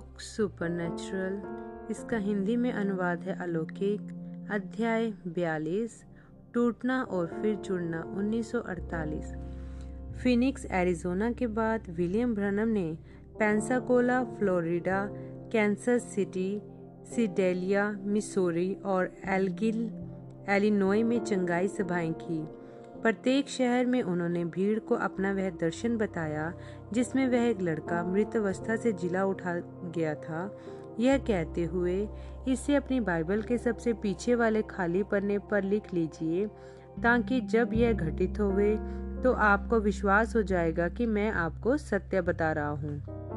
Book supernatural. इसका हिंदी में अनुवाद है अलौकिक। अध्याय 42 टूटना और फिर जुड़ना 1948 फिनिक्स, एरिजोना के बाद विलियम ब्रनम ने Pensacola, Florida, Kansas City, Sedalia, Missouri और एलगिल, एलिनोय में चंगाई सभाएँ की। प्रत्येक शहर में उन्होंने भीड़ को अपना वह दर्शन बताया, जिसमें वह एक लड़का मृत अवस्था से जिला उठा गया था। यह कहते हुए, इसे अपनी बाइबल के सबसे पीछे वाले खाली पन्ने पर लिख लीजिए, ताकि जब यह घटित होवे तो आपको विश्वास हो जाएगा कि मैं आपको सत्य बता रहा हूँ।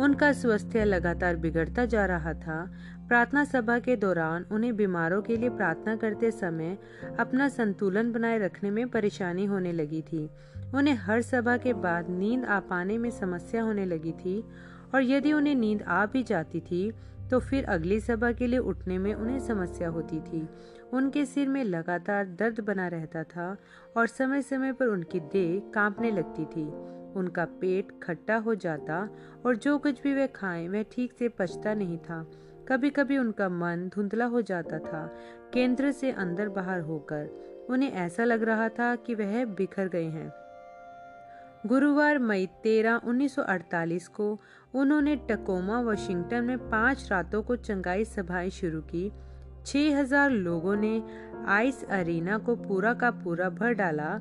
उनका स्वास्थ्य लगातार बिगड़ता जा रहा था। प्रार्थना सभा के दौरान उन्हें बीमारों के लिए प्रार्थना करते समय अपना संतुलन बनाए रखने में परेशानी होने लगी थी। उन्हें हर सभा के बाद नींद आ पाने में समस्या होने लगी थी और यदि उन्हें नींद आ भी जाती थी तो फिर अगली सभा के लिए उठने में उन्हें समस्या होती थी। उनके सिर में लगातार दर्द बना रहता था और समय समय पर उनकी देह कांपने लगती थी। उनका पेट खट्टा हो जाता और जो कुछ भी वे खाएँ, वह ठीक से पचता नहीं था। कभी कभी उनका मन धुंधला हो जाता था, केंद्र से अंदर बाहर होकर। उन्हें ऐसा लग रहा था कि वह बिखर गए हैं। गुरुवार मई 13 1948 को उन्होंने टकोमा, वाशिंगटन में पाँच रातों को चंगाई सभाएँ शुरू की। 6000 लोगों ने आइस अरीना को पूरा का पूरा भर डाला।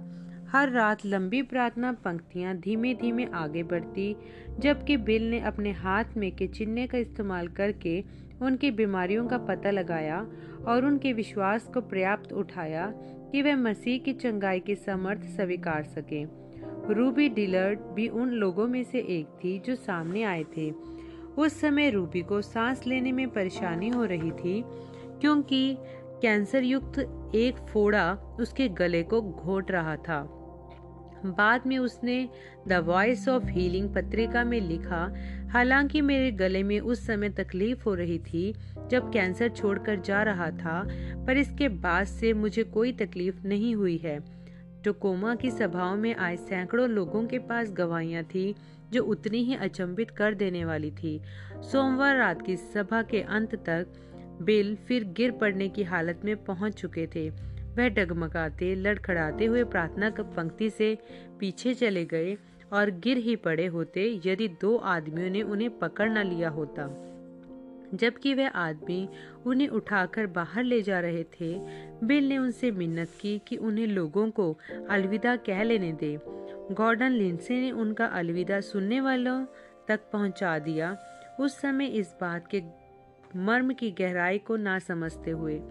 हर रात लंबी प्रार्थना पंक्तियाँ धीमे धीमे आगे बढ़ती, जबकि बिल ने अपने हाथ में के चिन्ह का इस्तेमाल करके उनकी बीमारियों का पता लगाया और उनके विश्वास को पर्याप्त उठाया कि वे मसीह की चंगाई के समर्थ स्वीकार सके। रूबी डिलर्ड भी उन लोगों में से एक थी जो सामने आए थे। उस समय रूबी को सांस लेने में परेशानी हो रही थी, क्योंकि कैंसर युक्त एक फोड़ा उसके गले को घोट रहा था। बाद में उसने द वॉइस ऑफ़ हीलिंग पत्रिका में लिखा, हालाँकि मेरे गले में उस समय तकलीफ़ हो रही थी जब कैंसर छोड़कर जा रहा था, पर इसके बाद से मुझे कोई तकलीफ़ नहीं हुई है। टोकोमा की सभाओं में आए सैकड़ों लोगों के पास गवाहियाँ थी, जो उतनी ही अचंभित कर देने वाली थी। सोमवार रात की सभा के अंत तक बिल फिर गिर पड़ने की हालत में पहुँच चुके थे। वह डगमगाते, लड़खड़ाते हुए प्रार्थना पंक्ति से पीछे चले गए और गिर ही पड़े होते, यदि दो आदमियों ने उन्हें पकड़ न लिया होता। जबकि वह आदमी उन्हें उठाकर बाहर ले जा रहे थे, बिल ने उनसे मिन्नत की कि उन्हें लोगों को अलविदा कह लेने दे। गॉर्डन लिंसे ने उनका अलविदा सुनने वालों तक पहुँचा दिया। उस समय इस बात के मर्म की गहराई को ना समझते हुए।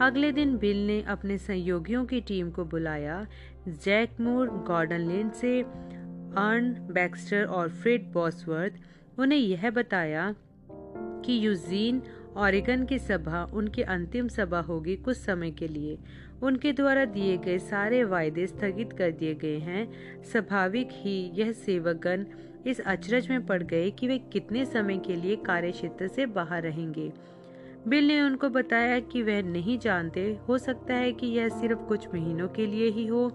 अगले दिन बिल ने अपने सहयोगियों की टीम को बुलाया। जैक मूर, गॉर्डन लेन से अर्न बैक्स्टर और फ्रेड बॉसवर्थ उन्हें यह बताया कि यूजीन ऑरिगन की सभा उनकी अंतिम सभा होगी कुछ समय के लिए। उनके द्वारा दिए गए सारे वायदे स्थगित कर दिए गए हैं। स्वाभाविक ही यह सेवकगण इस अचरज में पड़ गए कि वे कितने समय के लिए कार्य क्षेत्र से बाहर रहेंगे। बिल ने उनको बताया कि वह नहीं जानते, हो सकता है कि यह सिर्फ़ कुछ महीनों के लिए ही हो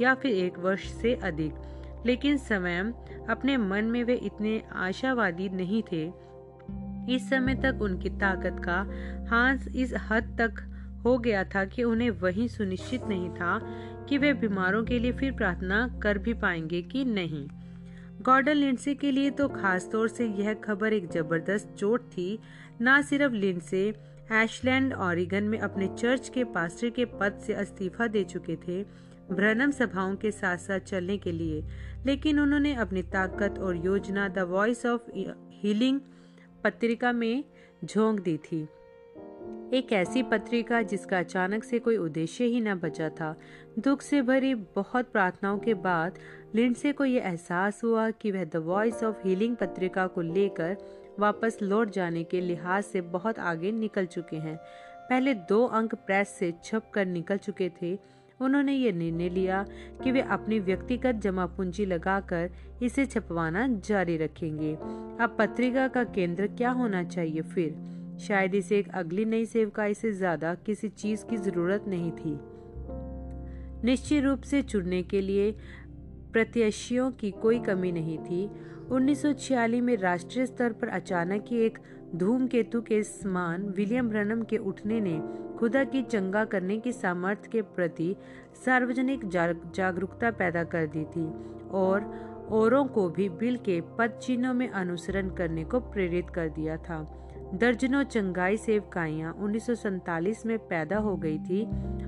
या फिर एक वर्ष से अधिक। लेकिन स्वयं अपने मन में वे इतने आशावादी नहीं थे। इस समय तक उनकी ताकत का हांस इस हद तक हो गया था कि उन्हें वही सुनिश्चित नहीं था कि वे बीमारों के लिए फिर प्रार्थना कर भी पाएँगे कि नहीं। गॉर्डन लिंडसे के लिए तो खास तौर से यह खबर एक ज़बरदस्त चोट थी। न सिर्फ़ लिंडसे, एशलैंड ऑरिगन में अपने चर्च के पास्टर के पद से इस्तीफा दे चुके थे ब्रनम सभाओं के साथ साथ चलने के लिए। लेकिन उन्होंने अपनी ताकत और योजना द वॉइस ऑफ़ हीलिंग पत्रिका में झोंक दी थी। एक ऐसी पत्रिका जिसका अचानक से कोई उद्देश्य ही न बचा था। दुख से भरी बहुत प्रार्थनाओं के बाद लिंडसे को यह एहसास हुआ कि वह द वॉइस ऑफ़ हीलिंग पत्रिका को लेकर वापस लौट जाने के लिहाज से बहुत आगे निकल चुके हैं। पहले दो अंक प्रेस से छप कर निकल चुके थे। उन्होंने ये निर्णय लिया कि वे अपनी व्यक्तिगत जमा पूंजी लगाकर इसे छपवाना जारी रखेंगे। अब पत्रिका का केंद्र क्या होना चाहिए फिर? शायद इसे एक अगली नई सेवकाई से ज़्यादा किसी चीज़ की ज़रूरत नहीं थी। निश्चित रूप से चुनने के लिए प्रत्याशियों की कोई कमी नहीं थी। 1946 में राष्ट्रीय स्तर पर अचानक ही एक धूमकेतु के समान विलियम ब्रनम के उठने ने खुदा की चंगा करने की सामर्थ्य के प्रति सार्वजनिक जागरूकता पैदा कर दी थी और औरों को भी बिल के पद चिन्हों में अनुसरण करने को प्रेरित कर दिया था। दर्जनों चंगाई सेवकाइयाँ उन्नीस में पैदा हो गई थी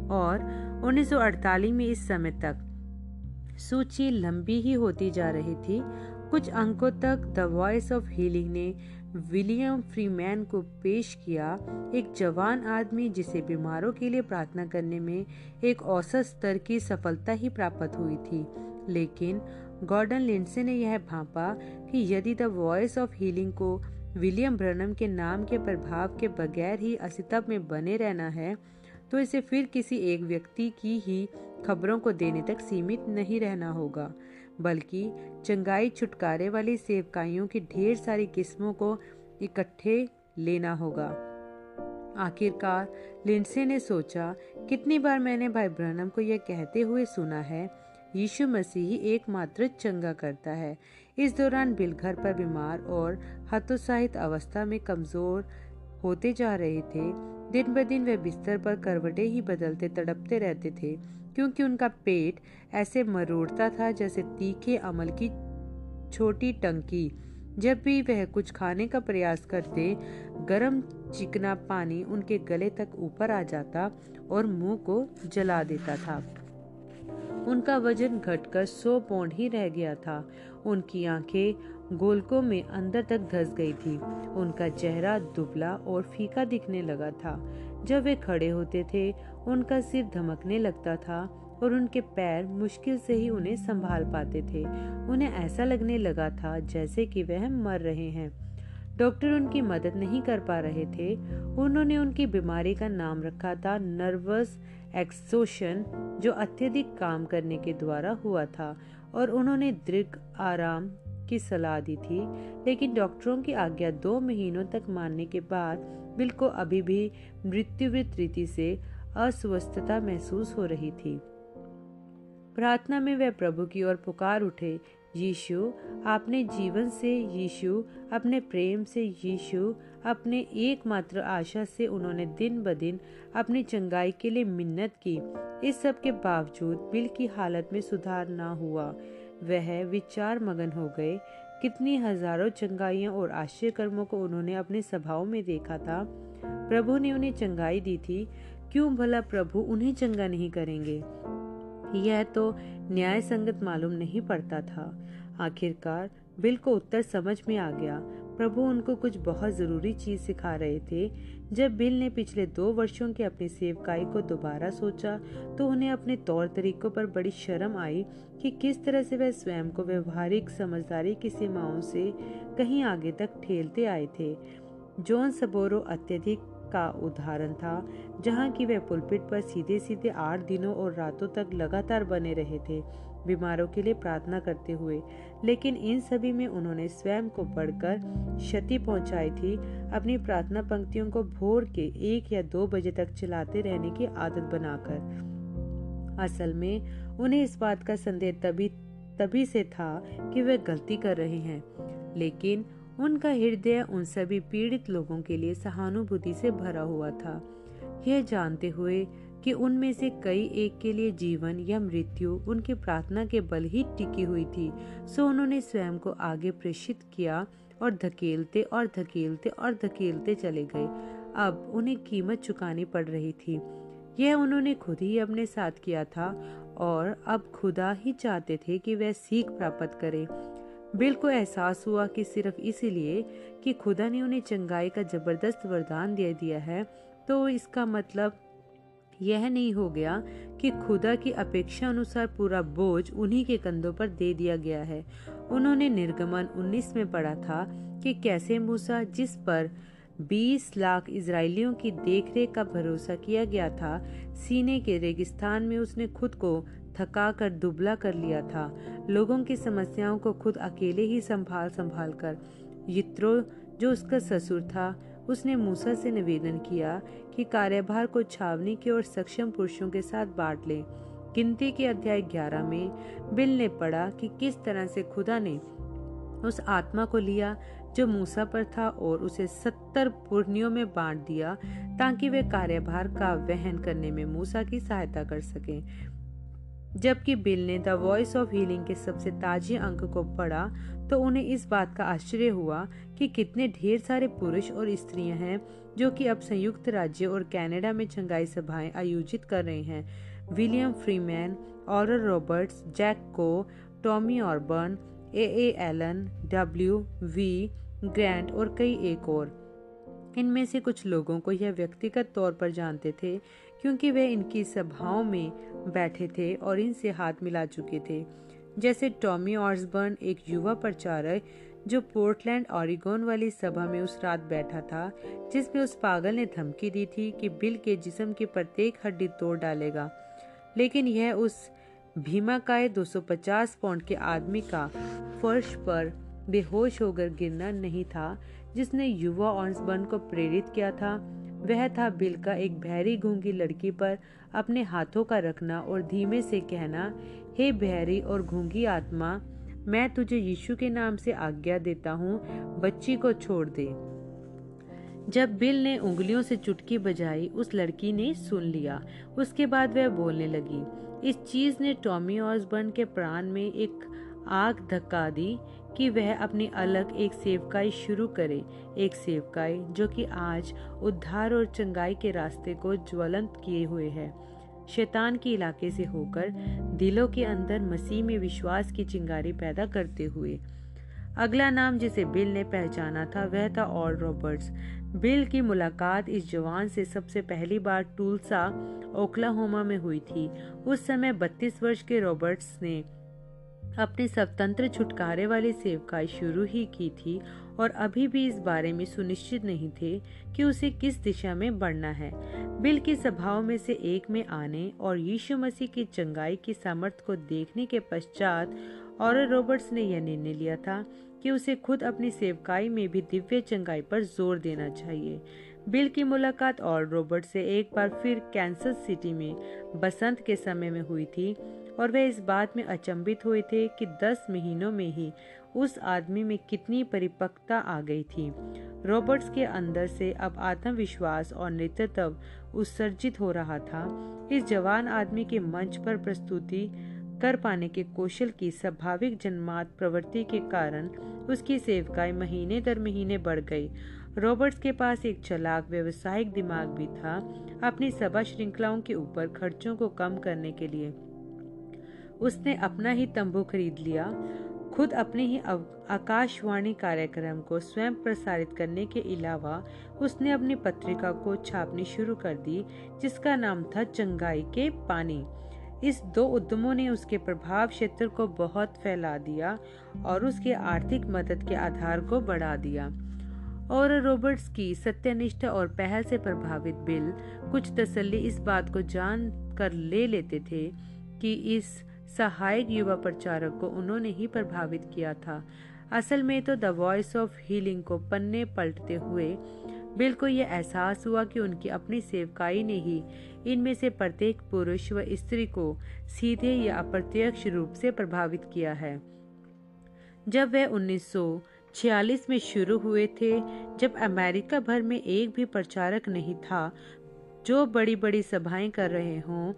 और 1948 में इस समय तक सूची लंबी ही होती जा रही थी। कुछ अंकों तक द वॉइस ऑफ़ हीलिंग ने विलियम फ्रीमैन को पेश किया। एक जवान आदमी जिसे बीमारों के लिए प्रार्थना करने में एक औसत स्तर की सफलता ही प्राप्त हुई थी। लेकिन गॉर्डन लिंडसे ने यह भापा कि यदि द वॉइस ऑफ़ हीलिंग को विलियम ब्रनम के नाम के प्रभाव के बगैर ही अस्तित्व में बने रहना है तो इसे फिर किसी एक व्यक्ति की ही खबरों को देने तक सीमित नहीं रहना होगा, बल्कि चंगाई छुटकारे वाली सेवकाइयों की ढेर सारी किस्मों को इकट्ठे लेना होगा। आखिरकार, लिंडसे ने सोचा, कितनी बार मैंने भाई ब्रनम को यह कहते हुए सुना है, यीशु मसीह एकमात्र चंगा करता है। इस दौरान बिल घर पर बीमार और हतोत्साहित अवस्था में कमज़ोर होते जा रहे थे। दिन ब दिन वे बिस्तर पर करवटे ही बदलते तड़पते रहते थे। क्योंकि उनका पेट ऐसे मरोड़ता था जैसे तीखे अमल की छोटी टंकी। जब भी वह कुछ खाने का प्रयास करते, गरम चिकना पानी उनके गले तक ऊपर आ जाता और मुँह को जला देता था। उनका वज़न घटकर सौ पौंड ही रह गया था। उनकी आँखें गोलकों में अंदर तक धस गई थी। उनका चेहरा दुबला और फीका दिखने लगा था। जब वे खड़े होते थे, उनका सिर धमकने लगता था और उनके पैर मुश्किल से ही उन्हें संभाल पाते थे। उन्हें ऐसा लगने लगा था जैसे कि वह मर रहे हैं। डॉक्टर उनकी मदद नहीं कर पा रहे थे। उन्होंने उनकी बीमारी का नाम रखा था नर्वस एक्सोशन, जो अत्यधिक काम करने के द्वारा हुआ था, और उन्होंने दीर्घ आराम की सलाह दी थी। लेकिन डॉक्टरों की आज्ञा दो महीनों तक मानने के बाद बिल को अभी भी मृत्युवृत रीति से अस्वस्थता महसूस हो रही थी। प्रार्थना में वह प्रभु की ओर पुकार उठे, यीशु अपने जीवन से यीशु, अपने प्रेम से यीशु, अपने एकमात्र आशा से उन्होंने दिन ब दिन अपनी चंगाई के लिए मिन्नत की। इस सब के बावजूद बिल की हालत में सुधार ना हुआ। वह विचार मगन हो गए कितनी हज़ारों चंगाइयों और आश्चर्य कर्मों को उन्होंने अपने सभाओं में देखा था। प्रभु ने उन्हें चंगाई दी थी। क्यों भला प्रभु उन्हें चंगा नहीं करेंगे? यह तो न्याय संगत मालूम नहीं पड़ता था। आखिरकार बिल को उत्तर समझ में आ गया। प्रभु उनको कुछ बहुत ज़रूरी चीज़ सिखा रहे थे। जब बिल ने पिछले दो वर्षों के अपनी सेवकाई को दोबारा सोचा तो उन्हें अपने तौर तरीकों पर बड़ी शर्म आई कि किस तरह से वह स्वयं को व्यवहारिक समझदारी की सीमाओं से कहीं आगे तक ठेलते आए थे। जॉन सबोरो अत्यधिक का उदाहरण था, जहाँ की वह पुलपिट पर सीधे सीधे आठ दिनों और रातों तक लगातार बने रहे थे। बीमारों के लिए प्रार्थना करते हुए, लेकिन इन सभी में उन्होंने स्वयं को बढ़कर क्षति पहुंचाई थी। अपनी प्रार्थना पंक्तियों को भोर के एक या दो बजे तक चलाते रहने की आदत बनाकर। असल में, उन्हें इस बात का संदेह तभी तभी से था कि वे गलती कर रहे हैं। लेकिन उनका हृदय उन सभी पीड़ित लोगों के लिए सहानुभूति से भरा हुआ था। यह जानते हुए कि उनमें से कई एक के लिए जीवन या मृत्यु उनकी प्रार्थना के बल ही टिकी हुई थी। सो उन्होंने स्वयं को आगे प्रेषित किया और धकेलते और धकेलते और धकेलते चले गए। अब उन्हें कीमत चुकानी पड़ रही थी। यह उन्होंने खुद ही अपने साथ किया था और अब खुदा ही चाहते थे कि वह सीख प्राप्त करे। बिल को एहसास हुआ कि सिर्फ़ इसीलिए कि खुदा ने उन्हें चंगाई का ज़बरदस्त वरदान दे दिया है तो इसका मतलब यह नहीं हो गया कि खुदा की अपेक्षा अनुसार पूरा बोझ उन्हीं के कंधों पर दे दिया गया है। उन्होंने निर्गमन 19 में पढ़ा था कि कैसे मूसा, जिस पर 20 लाख इजरायलियों की देखरेख का भरोसा किया गया था, सीने के रेगिस्तान में उसने खुद को थका कर दुबला कर लिया था। लोगों की समस्याओं को खुद अकेले ही संभाल संभाल कर, यित्रो, जो उसका ससुर था उसने मूसा से निवेदन किया कि कार्यभार को छावनी के और सक्षम पुरुषों के साथ बांट ले। गिनती के अध्याय 11 में बिल ने पढ़ा कि किस तरह से खुदा ने उस आत्मा को लिया जो मूसा पर था और उसे सत्तर पुर्नियों में बांट दिया ताकि वे कार्यभार का वहन करने में मूसा की सहायता कर सके। जबकि बिल ने द वॉइस ऑफ़ हीलिंग के सबसे ताजे अंक को पढ़ा तो उन्हें इस बात का आश्चर्य हुआ कि कितने ढेर सारे पुरुष और स्त्रियाँ हैं जो कि अब संयुक्त राज्य और कनाडा में चंगाई सभाएँ आयोजित कर रहे हैं। विलियम फ्रीमैन और रॉबर्ट्स, जैक को, Tommy ऑर्बर्न, A A Allen, W, V, Grant और कई एक और। इनमें से कुछ लोगों को यह व्यक्तिगत तौर पर जानते थे, क्योंकि वे इनकी सभाओं में बैठे थे और इनसे हाथ मिला चुके थे। जैसे टॉमी ऑर्सबर्न, एक युवा प्रचारक, जो पोर्टलैंड ऑरिगोन वाली सभा में उस रात बैठा था, जिसमें उस पागल ने धमकी दी थी कि बिल के जिस्म की प्रत्येक हड्डी तोड़ डालेगा। लेकिन यह उस भीमाकाय 250 पाउंड के आदमी का फर्श पर बेहोश होकर गिरना नहीं था, जिसने युवा ऑर्सबर्न को प्रेरित किया था। वह था बिल का एक बहरी घूँगी लड़की पर अपने हाथों का रखना और धीमे से कहना, हे बहरी और घूँगी आत्मा, मैं तुझे यीशु के नाम से आज्ञा देता हूँ, बच्ची को छोड़ दे। जब बिल ने उंगलियों से चुटकी बजाई, उस लड़की ने सुन लिया। उसके बाद वह बोलने लगी, इस चीज़ ने टॉमी ऑसबर्न के प्राण में एक आग धक्का दी कि वह अपनी अलग एक सेवकाई शुरू करे, एक सेवकाई जो कि आज उद्धार और चंगाई के रास्ते को ज्वलंत किए हुए है। शैतान के इलाके से होकर दिलों के अंदर मसीह में विश्वास की चिंगारी पैदा करते हुए। अगला नाम जिसे बिल ने पहचाना था, वह था ऑल रॉबर्ट्स। बिल की मुलाकात इस जवान से सबसे पहली बार टूलसा, ओक्लाहोमा में हुई थी। उस समय 32 वर्ष के रॉबर्ट्स ने अपनी स्वतंत्र छुटकारे वाली सेवकाई शुरू ही की थी और अभी भी इस बारे में सुनिश्चित नहीं थे कि उसे किस दिशा में बढ़ना है। बिल की सभाओं में से एक में आने और यीशु मसीह की चंगाई की सामर्थ्य को देखने के पश्चात और रॉबर्ट्स ने यह निर्णय लिया था कि उसे खुद अपनी सेवकाई में भी दिव्य चंगाई पर ज़ोर देना चाहिए। बिल की मुलाकात और रॉबर्ट से एक बार फिर कैंसस सिटी में बसंत के समय में हुई थी और वे इस बात में अचंभित हुए थे कि दस महीनों में ही उस आदमी में कितनी परिपक्वता आ गई थी। रॉबर्ट्स के अंदर से अब आत्मविश्वास और नेतृत्व उत्सर्जित हो रहा था। इस जवान आदमी के मंच पर प्रस्तुति कर पाने के कौशल की स्वाभाविक जन्मात प्रवृत्ति के कारण उसकी सेवकाएँ महीने दर महीने बढ़ गई। रॉबर्ट्स के पास एक चलाक व्यवसायिक दिमाग भी था। अपनी सभा श्रृंखलाओं के ऊपर खर्चों को कम करने के लिए। उसने अपना ही तंबू खरीद लिया, खुद अपने ही आकाशवाणी कार्यक्रम को स्वयं प्रसारित करने के अलावा उसने अपनी पत्रिका को छापनी शुरू कर दी, जिसका नाम था चंगाई के पानी। इस दो उद्यमों ने उसके प्रभाव क्षेत्र को बहुत फैला दिया और उसके आर्थिक मदद के आधार को बढ़ा दिया। और रॉबर्ट्स की सत्यनिष्ठा और पहल से प्रभावित बिल कुछ तसल्ली इस बात को जान कर ले लेते थे कि इस सहायक युवा प्रचारक को उन्होंने ही प्रभावित किया था। असल में तो द वॉइस ऑफ़ हीलिंग को पन्ने पलटते हुए बिल को यह एहसास हुआ कि उनकी अपनी सेवकाई ने ही इनमें से प्रत्येक पुरुष व स्त्री को सीधे या अप्रत्यक्ष रूप से प्रभावित किया है। जब वह 1946 में शुरू हुए थे, जब अमेरिका भर में एक भी प्रचारक नहीं था, जो बड़ी बड़ी सभाएँ कर रहे हों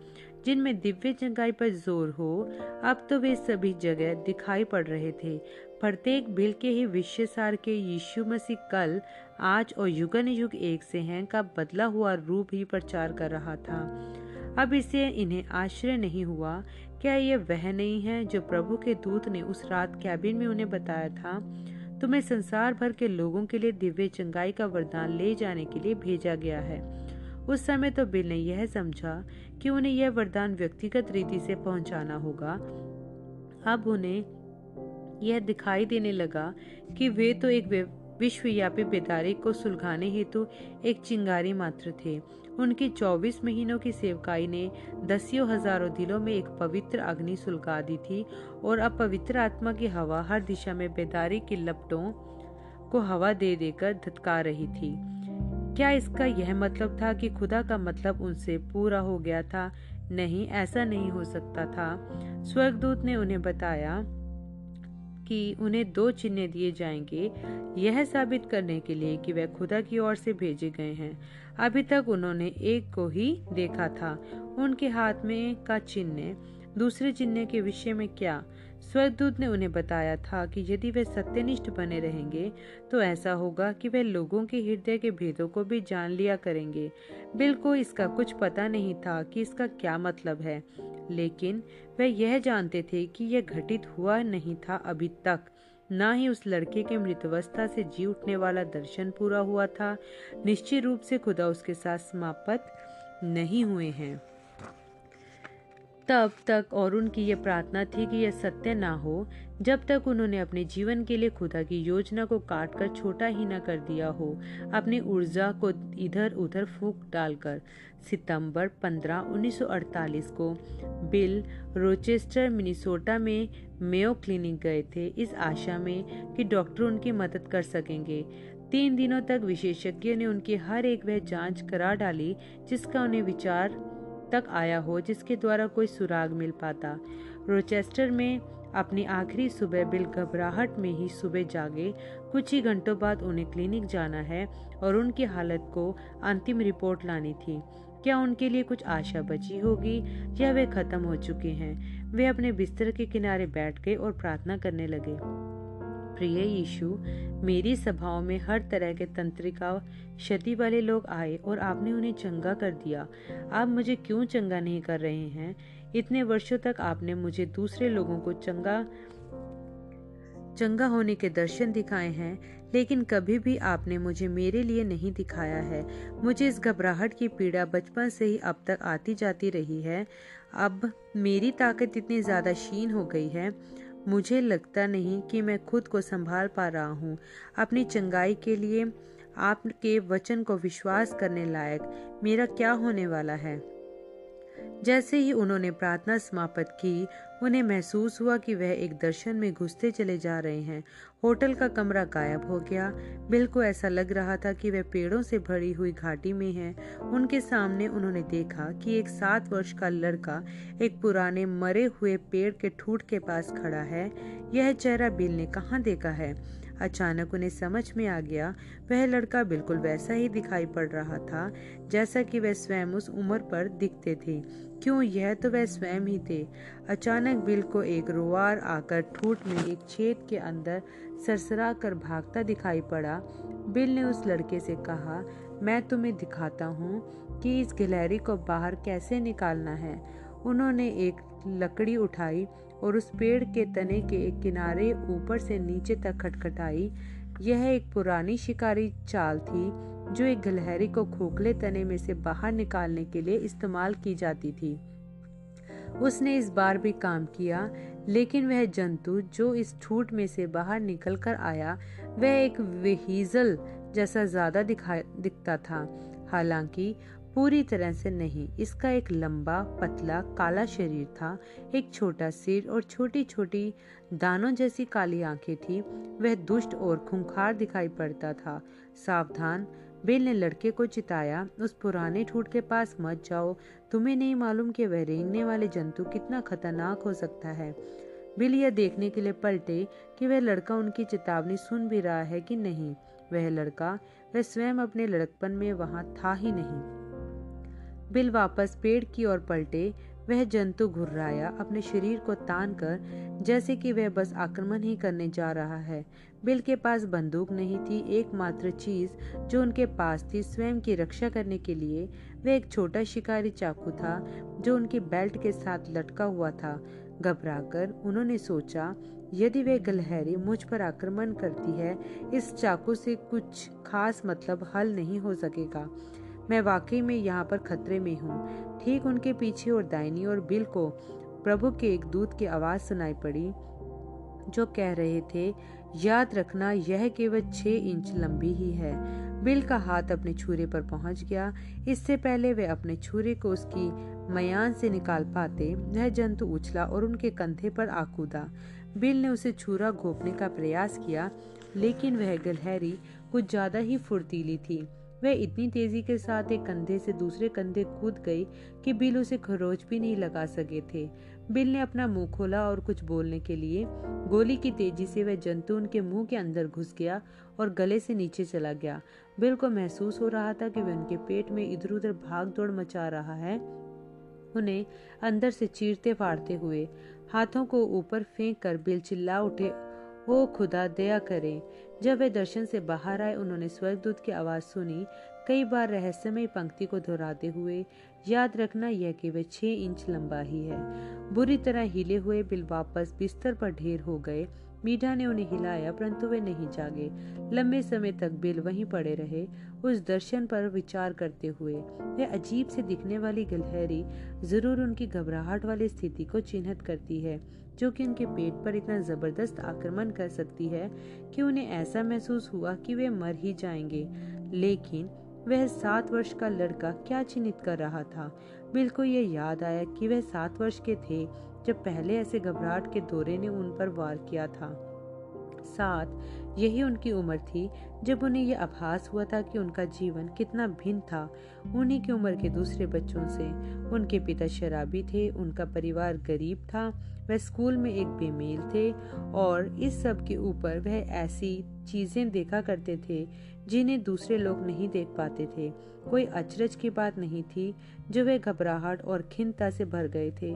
जिनमें दिव्य चंगाई पर ज़ोर हो, अब तो वे सभी जगह दिखाई पड़ रहे थे। प्रत्येक बिल के ही विश्व सार के यीशु मसीह कल, आज और युगन युग एक से हैं का बदला हुआ रूप ही प्रचार कर रहा था। अब इसे इन्हें आश्चर्य नहीं हुआ। क्या यह वह नहीं है जो प्रभु के दूत ने उस रात कैबिन में उन्हें बताया था? तुम्हें संसार भर के लोगों के लिए दिव्य चंगाई का वरदान ले जाने के लिए भेजा गया है। उस समय तो बिल ने यह समझा कि उन्हें यह वरदान व्यक्तिगत रीति से पहुंचाना होगा? अब उन्हें यह दिखाई देने लगा कि वे तो एक विश्वव्यापी बेदारी को सुलझाने हेतु एक चिंगारी मात्र थे। उनकी 24 महीनों की सेवकाई ने दसियों हज़ारों दिलों में एक पवित्र अग्नि सुलगा दी थी और अब पवित्र आत्मा की हवा हर दिशा में बेदारी की लपटों को हवा दे देकर धतका रही थी। क्या इसका यह मतलब था कि खुदा का मतलब उनसे पूरा हो गया था? नहीं, ऐसा नहीं हो सकता था। स्वर्गदूत ने उन्हें बताया कि उन्हें दो चिन्ह दिए जाएँगे, यह साबित करने के लिए कि वह खुदा की ओर से भेजे गए हैं। अभी तक उन्होंने एक को ही देखा था, उनके हाथ में का चिन्ह। दूसरे चिन्ह के विषय में क्या? स्वर्गदूत ने उन्हें बताया था कि यदि वे सत्यनिष्ठ बने रहेंगे तो ऐसा होगा कि वे लोगों के हृदय के भेदों को भी जान लिया करेंगे। बिल को इसका कुछ पता नहीं था कि इसका क्या मतलब है, लेकिन वे यह जानते थे कि यह घटित हुआ नहीं था अभी तक। ना ही उस लड़के के मृतवस्था से जी उठने वाला दर्शन पूरा हुआ था। निश्चित रूप से खुदा उसके साथ समाप्त नहीं हुए हैं। तब तक और उनकी ये प्रार्थना थी कि यह सत्य ना हो, जब तक उन्होंने अपने जीवन के लिए खुदा की योजना को काट कर छोटा ही न कर दिया हो, अपनी ऊर्जा को इधर उधर फूक डालकर। सितंबर 15 1948 को बिल रोचेस्टर, मिनीसोटा में मेयो क्लिनिक गए थे। इस आशा में कि डॉक्टर उनकी मदद कर सकेंगे। तीन दिनों तक विशेषज्ञ ने उनकी हर एक वह जाँच करा डाली, जिसका उन्हें विचार तक आया हो जिसके द्वारा कोई सुराग मिल पाता। रोचेस्टर में अपनी आखिरी सुबह बिल घबराहट में ही सुबह जागे। कुछ ही घंटों बाद उन्हें क्लिनिक जाना है और उनकी हालत को अंतिम रिपोर्ट लानी थी। क्या उनके लिए कुछ आशा बची होगी? या वे खत्म हो चुके हैं? वे अपने बिस्तर के किनारे बैठ गए और प्रार्थना करने लगे। प्रिय यीशु, मेरी सभाओं में हर तरह के तंत्रिका, क्षति वाले लोग आए और आपने उन्हें चंगा कर दिया। आप मुझे क्यों चंगा नहीं कर रहे हैं? इतने वर्षों तक आपने मुझे दूसरे लोगों को चंगा चंगा होने के दर्शन दिखाए हैं, लेकिन कभी भी आपने मुझे मेरे लिए नहीं दिखाया है। मुझे इस घबराहट की पीड़ा बचपन से ही अब तक आती जाती रही है। अब मेरी ताकत इतनी ज़्यादा क्षीण हो गई है। मुझे लगता नहीं कि मैं खुद को संभाल पा रहा हूँ। अपनी चंगाई के लिए आपके वचन को विश्वास करने लायक मेरा क्या होने वाला है? जैसे ही उन्होंने प्रार्थना समाप्त की, उन्हें महसूस हुआ कि वह एक दर्शन में घुसते चले जा रहे हैं होटल का कमरा गायब हो गया। बिल को ऐसा लग रहा था कि वह पेड़ों से भरी हुई घाटी में है। उनके सामने उन्होंने देखा कि एक सात वर्ष का लड़का एक पुराने मरे हुए पेड़ के ठूट के पास खड़ा है। यह चेहरा बिल ने कहाँ देखा है? अचानक उन्हें समझ में आ गया। वह लड़का बिल्कुल वैसा ही दिखाई पड़ रहा था, जैसा कि वह स्वयं उस उम्र पर दिखते थे। क्यों यह तो वह स्वयं ही थे? अचानक बिल को एक रोआर आकर ठूट में एक छेद के अंदर सरसरा कर भागता दिखाई पड़ा। बिल ने उस लड़के से कहा, मैं तुम्हें दिखाता हूँ कि इस गिलहरी को बाहर कैसे निकालना है। उन्होंने एक लकड़ी उठाई और उस पेड़ के तने के एक किनारे ऊपर से नीचे तक खटखटाई। यह एक पुरानी शिकारी चाल थी, जो एक गिलहरी को खोखले तने में से बाहर निकालने के लिए इस्तेमाल की जाती थी। उसने इस बार भी काम किया। लेकिन वह जंतु जो इस ठूट में से बाहर निकल कर आया, वह एक वेहीजल जैसा ज़्यादा दिखता था। हालाँकि पूरी तरह से नहीं, इसका एक लंबा, पतला, काला शरीर था। एक छोटा सिर और छोटी छोटी दानों जैसी काली आँखें थी। वह दुष्ट और खुंखार दिखाई पड़ता था। सावधान बेल ने लड़के को चिताया, उस पुराने ठूट के पास मत जाओ। तुम्हें नहीं मालूम कि वह रेंगने वाले जंतु कितना खतरनाक हो सकता है बिल यह देखने के लिए पलटे कि वह लड़का उनकी चेतावनी सुन भी रहा है कि नहीं। वह लड़का, वह स्वयं अपने लड़कपन में वहाँ था ही नहीं। बिल वापस पेड़ की ओर पलटे वह जंतु घुर्राया अपने शरीर को तान कर, जैसे कि वह बस आक्रमण ही करने जा रहा है। बिल के पास बंदूक नहीं थी, एकमात्र चीज़ जो उनके पास थी स्वयं की रक्षा करने के लिए। वह एक छोटा शिकारी चाकू था, जो उनकी बेल्ट के साथ लटका हुआ था। घबराकर उन्होंने सोचा, यदि वह गलहरी मुझ पर आक्रमण करती है, इस चाकू से कुछ खास मतलब हल नहीं हो सकेगा। मैं वाकई में यहाँ पर खतरे में हूँ। ठीक उनके पीछे और दाइनी और बिल को प्रभु के एक दूत की आवाज़ सुनाई पड़ी, जो कह रहे थे, याद रखना, यह केवल छह इंच लंबी ही है। बिल का हाथ अपने छुरे पर पहुँच गया। इससे पहले वे अपने छुरे को उसकी मयान से निकाल पाते, वह जंतु उछला और उनके कंधे पर आकूदा। बिल ने उसे छुरा घोपने का प्रयास किया, लेकिन वह गलहरी कुछ ज़्यादा ही फुर्तीली थी। वह इतनी तेज़ी के साथ एक कंधे से दूसरे कंधे कूद गई कि बिल उसे खरोच भी नहीं लगा सके थे। बिल ने अपना मुँह खोला और कुछ बोलने के लिए गोली की तेज़ी से वह जंतु उनके मुँह के अंदर घुस गया और गले से नीचे चला गया। बिल को महसूस हो रहा था कि वह उनके पेट में इधर उधर भाग दौड़ मचा रहा है। उन्हें अंदर से चीरते फाड़ते हुए हाथों को ऊपर फेंक कर बिल चिल्ला उठे ओ खुदा दया करे। जब वे दर्शन से बाहर आए, उन्होंने स्वर्गदूत की आवाज़ सुनी। कई बार रहस्यमय पंक्ति को दोहराते हुए याद रखना यह कि वह छह इंच लंबा ही है। बुरी तरह हिले हुए बिल वापस बिस्तर पर ढेर हो गए। मीठा ने उन्हें हिलाया, परंतु वे नहीं जागे। लंबे समय तक बिल वहीं पड़े रहे, उस दर्शन पर विचार करते हुए। यह अजीब से दिखने वाली गलहरी ज़रूर उनकी घबराहट वाली स्थिति को चिन्हित करती है। जो कि उनके पेट पर इतना ज़बरदस्त आक्रमण कर सकती है कि उन्हें ऐसा महसूस हुआ कि वे मर ही जाएँगे। लेकिन वह सात वर्ष का लड़का क्या चिन्हित कर रहा था? बिल को यह याद आया कि वह सात वर्ष के थे जब पहले ऐसे घबराहट के दौरे ने उन पर वार किया था। सात यही उनकी उम्र थी। जब उन्हें यह आभास हुआ था कि उनका जीवन कितना भिन्न था, उन्हीं की उम्र के दूसरे बच्चों से उनके पिता शराबी थे, उनका परिवार गरीब था, वह स्कूल में एक बेमेल थे और इस सब के ऊपर वह ऐसी चीज़ें देखा करते थे जिन्हें दूसरे लोग नहीं देख पाते थे। कोई अचरज की बात नहीं थी, जो वे घबराहट और खिन्नता से भर गए थे।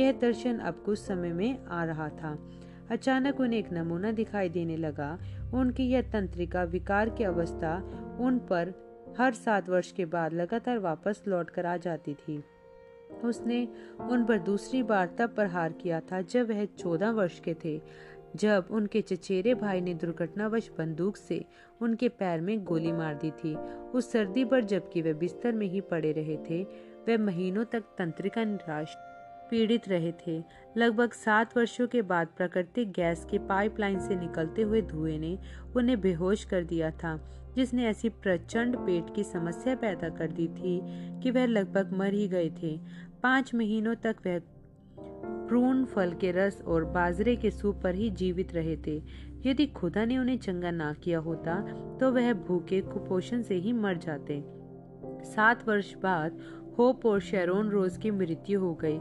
यह दर्शन अब कुछ समय में आ रहा था। अचानक उन्हें एक नमूना दिखाई देने लगा। उनकी यह तंत्रिका विकार की अवस्था उन पर हर सात वर्ष के बाद लगातार वापस लौट कर आ जाती थी। उसने उन पर दूसरी बार तब प्रहार किया था जब वह चौदह वर्ष के थे, जब उनके चचेरे भाई ने दुर्घटनावश बंदूक से उनके पैर में गोली मार दी थी। उस सर्दी पर जबकि वे बिस्तर में ही पड़े रहे थे, वे महीनों तक तंत्रिका निराश, पीड़ित रहे थे। लगभग सात वर्षों के बाद प्राकृतिक गैस के पाइपलाइन से निकलते हुए धुएँ ने उन्हें बेहोश कर दिया था, जिसने ऐसी प्रचंड पेट की समस्या पैदा कर दी थी कि वह लगभग मर ही गए थे। पाँच महीनों तक वह प्रून फल के रस और बाजरे के सूप पर ही जीवित रहे थे। यदि खुदा ने उन्हें चंगा ना किया होता तो वह भूखे कुपोषण से ही मर जाते। सात वर्ष बाद होप और शेरोन रोज की मृत्यु हो गई।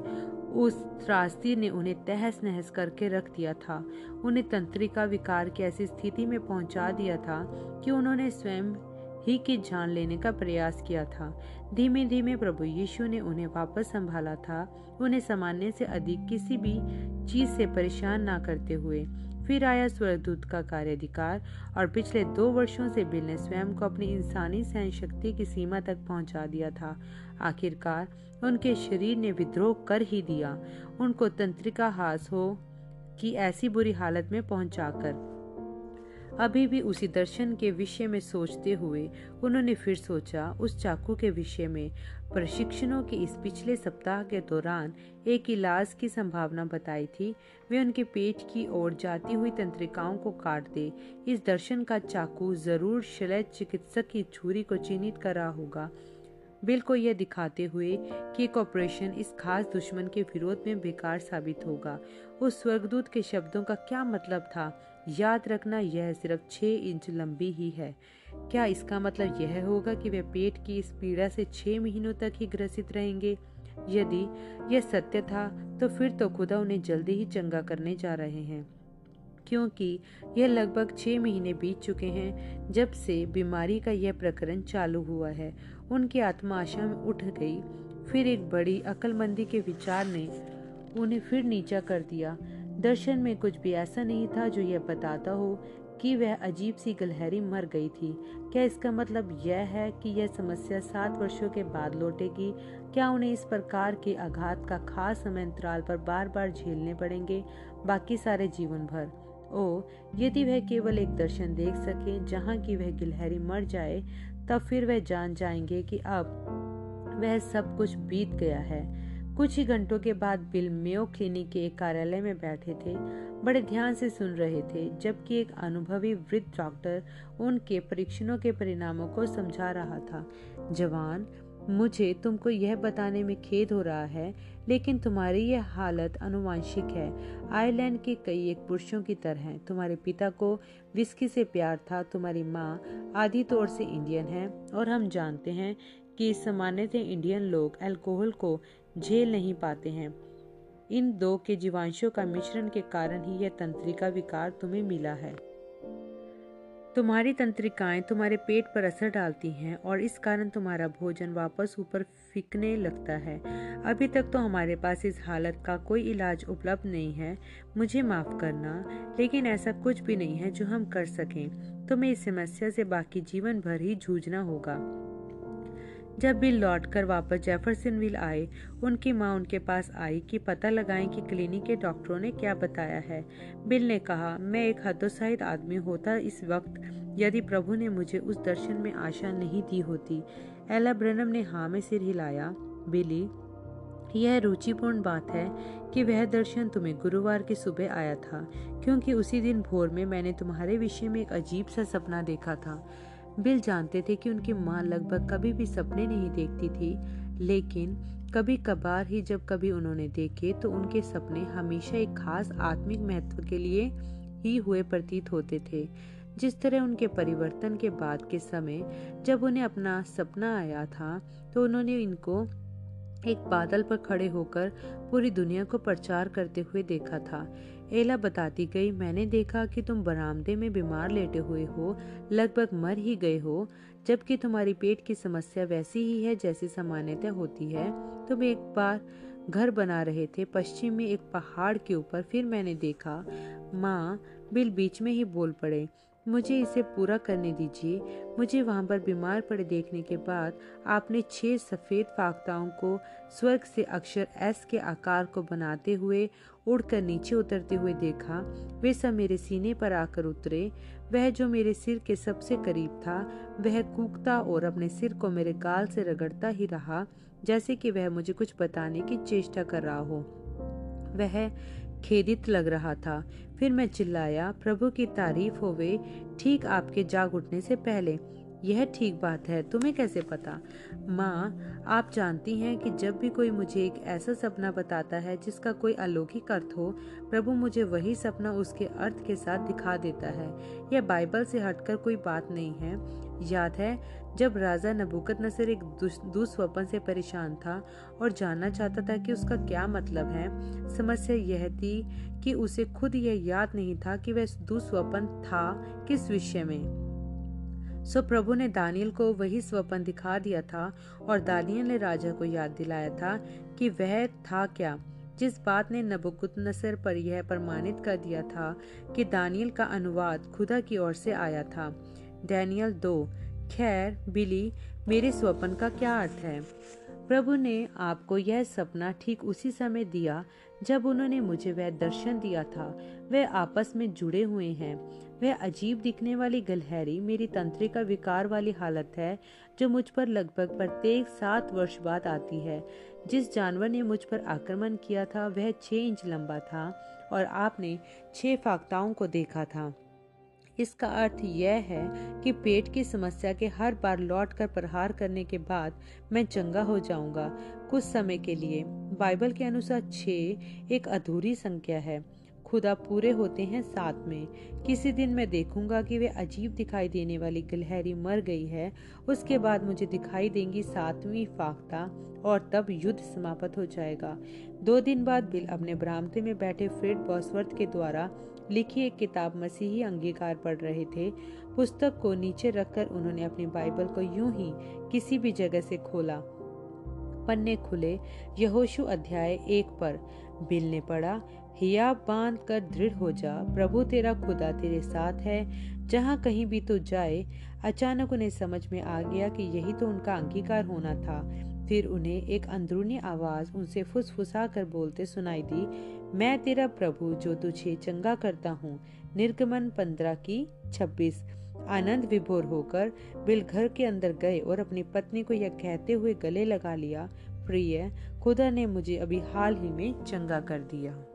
उस त्रासदी ने उन्हें तहस नहस करके रख दिया था। उन्हें तंत्रिका विकार की ऐसी स्थिति में पहुँचा दिया था कि उन्होंने स्वयं ही की जान लेने का प्रयास किया था। धीमे धीमे प्रभु यीशु ने उन्हें वापस संभाला था। उन्हें सामान्य से अधिक किसी भी चीज़ से परेशान ना करते हुए फिर आया स्वर्गदूत का कार्याधिकार और पिछले दो वर्षों से बिल ने स्वयं को अपनी इंसानी सहन शक्ति की सीमा तक पहुँचा दिया था। आखिरकार उनके शरीर ने विद्रोह कर ही दिया। उनको तंत्रिका हास हो कि ऐसी बुरी हालत में पहुंचाकर। अभी भी उसी दर्शन के विषय में सोचते हुए उन्होंने फिर सोचा, उस चाकू के विषय में, प्रशिक्षणों के इस पिछले सप्ताह के दौरान एक इलाज की संभावना बताई थी। वे उनके पेट की ओर जाती हुई तंत्रिकाओं को काट दे। इस दर्शन का चाकू ज़रूर शल्य चिकित्सक की छुरी को चिन्हित करा होगा। बिल को यह दिखाते हुए कि एक ऑपरेशन इस खास दुश्मन के विरोध में बेकार साबित होगा। उस स्वर्गदूत के शब्दों का क्या मतलब था? याद रखना यह सिर्फ़ छह इंच लंबी ही है। क्या इसका मतलब यह होगा कि वे पेट की इस पीड़ा से छह महीनों तक ही ग्रसित रहेंगे? यदि यह सत्य था तो फिर तो खुदा उन्हें जल्दी ही चंगा करने जा रहे हैं। क्योंकि यह लगभग छह महीने बीत चुके हैं, जब से बीमारी का यह प्रकरण चालू हुआ है। उनकी आत्मा आशा में उठ गई। फिर एक बड़ी अकलमंदी के विचार ने उन्हें फिर नीचा कर दिया। दर्शन में कुछ भी ऐसा नहीं था जो यह बताता हो कि वह अजीब सी गलहरी मर गई थी। क्या इसका मतलब यह है कि यह समस्या सात वर्षों के बाद लौटेगी? क्या उन्हें इस प्रकार के आघात का खास समय अंतराल पर बार बार झेलने पड़ेंगे? बाकी सारे जीवन भर। ओ यदि वह केवल एक दर्शन देख सके जहाँ की वह गिलहरी मर जाए, तब फिर वह जान जाएँगे कि अब वह सब कुछ बीत गया है। कुछ ही घंटों के बाद बिल मेयो क्लिनिक के एक कार्यालय में बैठे थे, बड़े ध्यान से सुन रहे थे, जबकि एक अनुभवी वृद्ध डॉक्टर उनके परीक्षणों के परिणामों को समझा रहा था। जवान, मुझे तुमको यह बताने में खेद हो रहा है, लेकिन तुम्हारी यह हालत अनुवांशिक है। आयरलैंड के कई एक पुरुषों की तरह है। तुम्हारे पिता को विस्की से प्यार था, तुम्हारी माँ आदि तौर से इंडियन है, और हम जानते हैं कि सामान्यतः इंडियन लोग अल्कोहल को झेल नहीं पाते हैं। इन दो के जीवांशों का मिश्रण के कारण ही यह तंत्रिका विकार तुम्हें मिला है। तुम्हारी तंत्रिकाएँ तुम्हारे पेट पर असर डालती हैं और इस कारण तुम्हारा भोजन वापस ऊपर फिकने लगता है। अभी तक तो हमारे पास इस हालत का कोई इलाज उपलब्ध नहीं है। मुझे माफ़ करना, लेकिन ऐसा कुछ भी नहीं है जो हम कर सकें। तुम्हें इस समस्या से बाकी जीवन भर ही जूझना होगा। जब बिल लौटकर वापस जेफरसनविल आए, उनकी माँ उनके पास आई कि पता लगाएँ कि क्लिनिक के डॉक्टरों ने क्या बताया है। बिल ने कहा, मैं एक हतोत्साहित आदमी होता इस वक्त, यदि प्रभु ने मुझे उस दर्शन में आशा नहीं दी होती। एला ब्रनम ने हाँ में सिर हिलाया। बिली, यह रुचिपूर्ण बात है कि वह दर्शन तुम्हें गुरुवार की सुबह आया था, क्योंकि उसी दिन भोर में मैंने तुम्हारे विषय में एक अजीब सा सपना देखा था। बिल जानते थे कि उनकी माँ लगभग कभी भी सपने नहीं देखती थी, लेकिन कभी कभार ही जब कभी उन्होंने देखे तो उनके सपने हमेशा एक खास आत्मिक महत्व के लिए ही हुए प्रतीत होते थे। जिस तरह उनके परिवर्तन के बाद के समय जब उन्हें अपना सपना आया था तो उन्होंने इनको एक बादल पर खड़े होकर पूरी दुनिया को प्रचार करते हुए देखा था। एला बताती गई, मैंने देखा कि तुम बरामदे में बीमार लेटे हुए हो, लगभग मर ही गए हो, जबकि तुम्हारी पेट की समस्या वैसी ही है जैसी सामान्यतः होती है। तुम एक बार घर बना रहे थे, पश्चिम में एक पहाड़ के ऊपर, फिर मैंने देखा, माँ बिल बीच में ही बोल पड़े, मुझे इसे पूरा करने दीजिए। मुझे वहाँ पर बीमार पड़े देखने के बाद आपने छह सफ़ेद फाख्ताओं को स्वर्ग से अक्षर एस के आकार को बनाते हुए उड़कर नीचे उतरते हुए देखा, वे सब मेरे सीने पर आकर उतरे। वह जो मेरे सिर के सबसे करीब था, वह कूकता और अपने सिर को मेरे गाल से रगड़ता ही रहा, जैसे कि वह मुझे कुछ बताने की चेष्टा कर रहा हो। वह खेदित लग रहा था। फिर मैं चिल्लाया, प्रभु की तारीफ़ होवे ठीक आपके जाग उठने से पहले। यह ठीक बात है, तुम्हें कैसे पता? माँ, आप जानती हैं कि जब भी कोई मुझे एक ऐसा सपना बताता है जिसका कोई अलौकिक अर्थ हो, प्रभु मुझे वही सपना उसके अर्थ के साथ दिखा देता है। यह बाइबल से हटकर कोई बात नहीं है। याद है, जब राजा नबुकत नसर एक दुस्वपन से परेशान था और जानना चाहता था कि उसका क्या मतलब है, समस्या यह थी कि उसे खुद यह याद नहीं था कि वह दुस्वपन था किस विषय में। सो प्रभु ने दानियल को वही स्वपन दिखा दिया था और दानियल ने राजा को याद दिलाया था कि वह था क्या। जिस बात ने नबुकुत नसर पर यह प्रमाणित कर दिया था कि दानियल का अनुवाद खुदा की ओर से आया था। डैनियल दो, खैर, बिली, मेरे स्वप्न का क्या अर्थ है? प्रभु ने आपको यह सपना ठीक उसी समय दिया जब उन्होंने मुझे वह दर्शन दिया था। वे आपस में जुड़े हुए हैं। वह अजीब दिखने वाली गलहरी मेरी तंत्रिका विकार वाली हालत है, जो मुझ पर लगभग प्रत्येक सात वर्ष बाद आती है। जिस जानवर ने मुझ पर आक्रमण किया था, वह छह इंच लंबा था और आपने छह फाख्ताओं को देखा था। इसका अर्थ यह है कि पेट की समस्या के हर बार लौट कर प्रहार करने के बाद मैं चंगा हो जाऊँगा। कुछ समय के लिए, बाइबल के अनुसार छह एक अधूरी संख्या है। खुदा पूरे होते हैं साथ में। किसी दिन मैं देखूँगा कि वे अजीब दिखाई देने वाली गिलहरी मर गई है, उसके बाद मुझे दिखाई देंगी सातवीं फाख्ता और तब युद्ध समाप्त हो जाएगा। दो दिन बाद बिल अपने बरामदे में बैठे फ्रेड बॉसवर्थ के द्वारा लिखी एक किताब मसीही अंगीकार पढ़ रहे थे। पुस्तक को नीचे रखकर उन्होंने अपनी बाइबल को यूँ ही किसी भी जगह से खोला। पन्ने खुले, यहोशु अध्याय एक पर। बिल ने पढ़ा हिया बाँध कर दृढ़ हो जा। प्रभु तेरा खुदा तेरे साथ है। जहाँ कहीं भी तो जाए, अचानक उन्हें समझ में आ गया कि यही तो उनका अंगीकार होना था। फिर उन्हें एक अंदरूनी आवाज़ उनसे फुसफुसा कर बोलते सुनाई दी, मैं तेरा प्रभु, जो तुझे चंगा करता हूँ। निर्गमन पंद्रह की छब्बीस। आनंद विभोर होकर बिल घर के अंदर गए और अपनी पत्नी को यह कहते हुए गले लगा लिया, प्रिय, खुदा ने मुझे अभी हाल ही में चंगा कर दिया।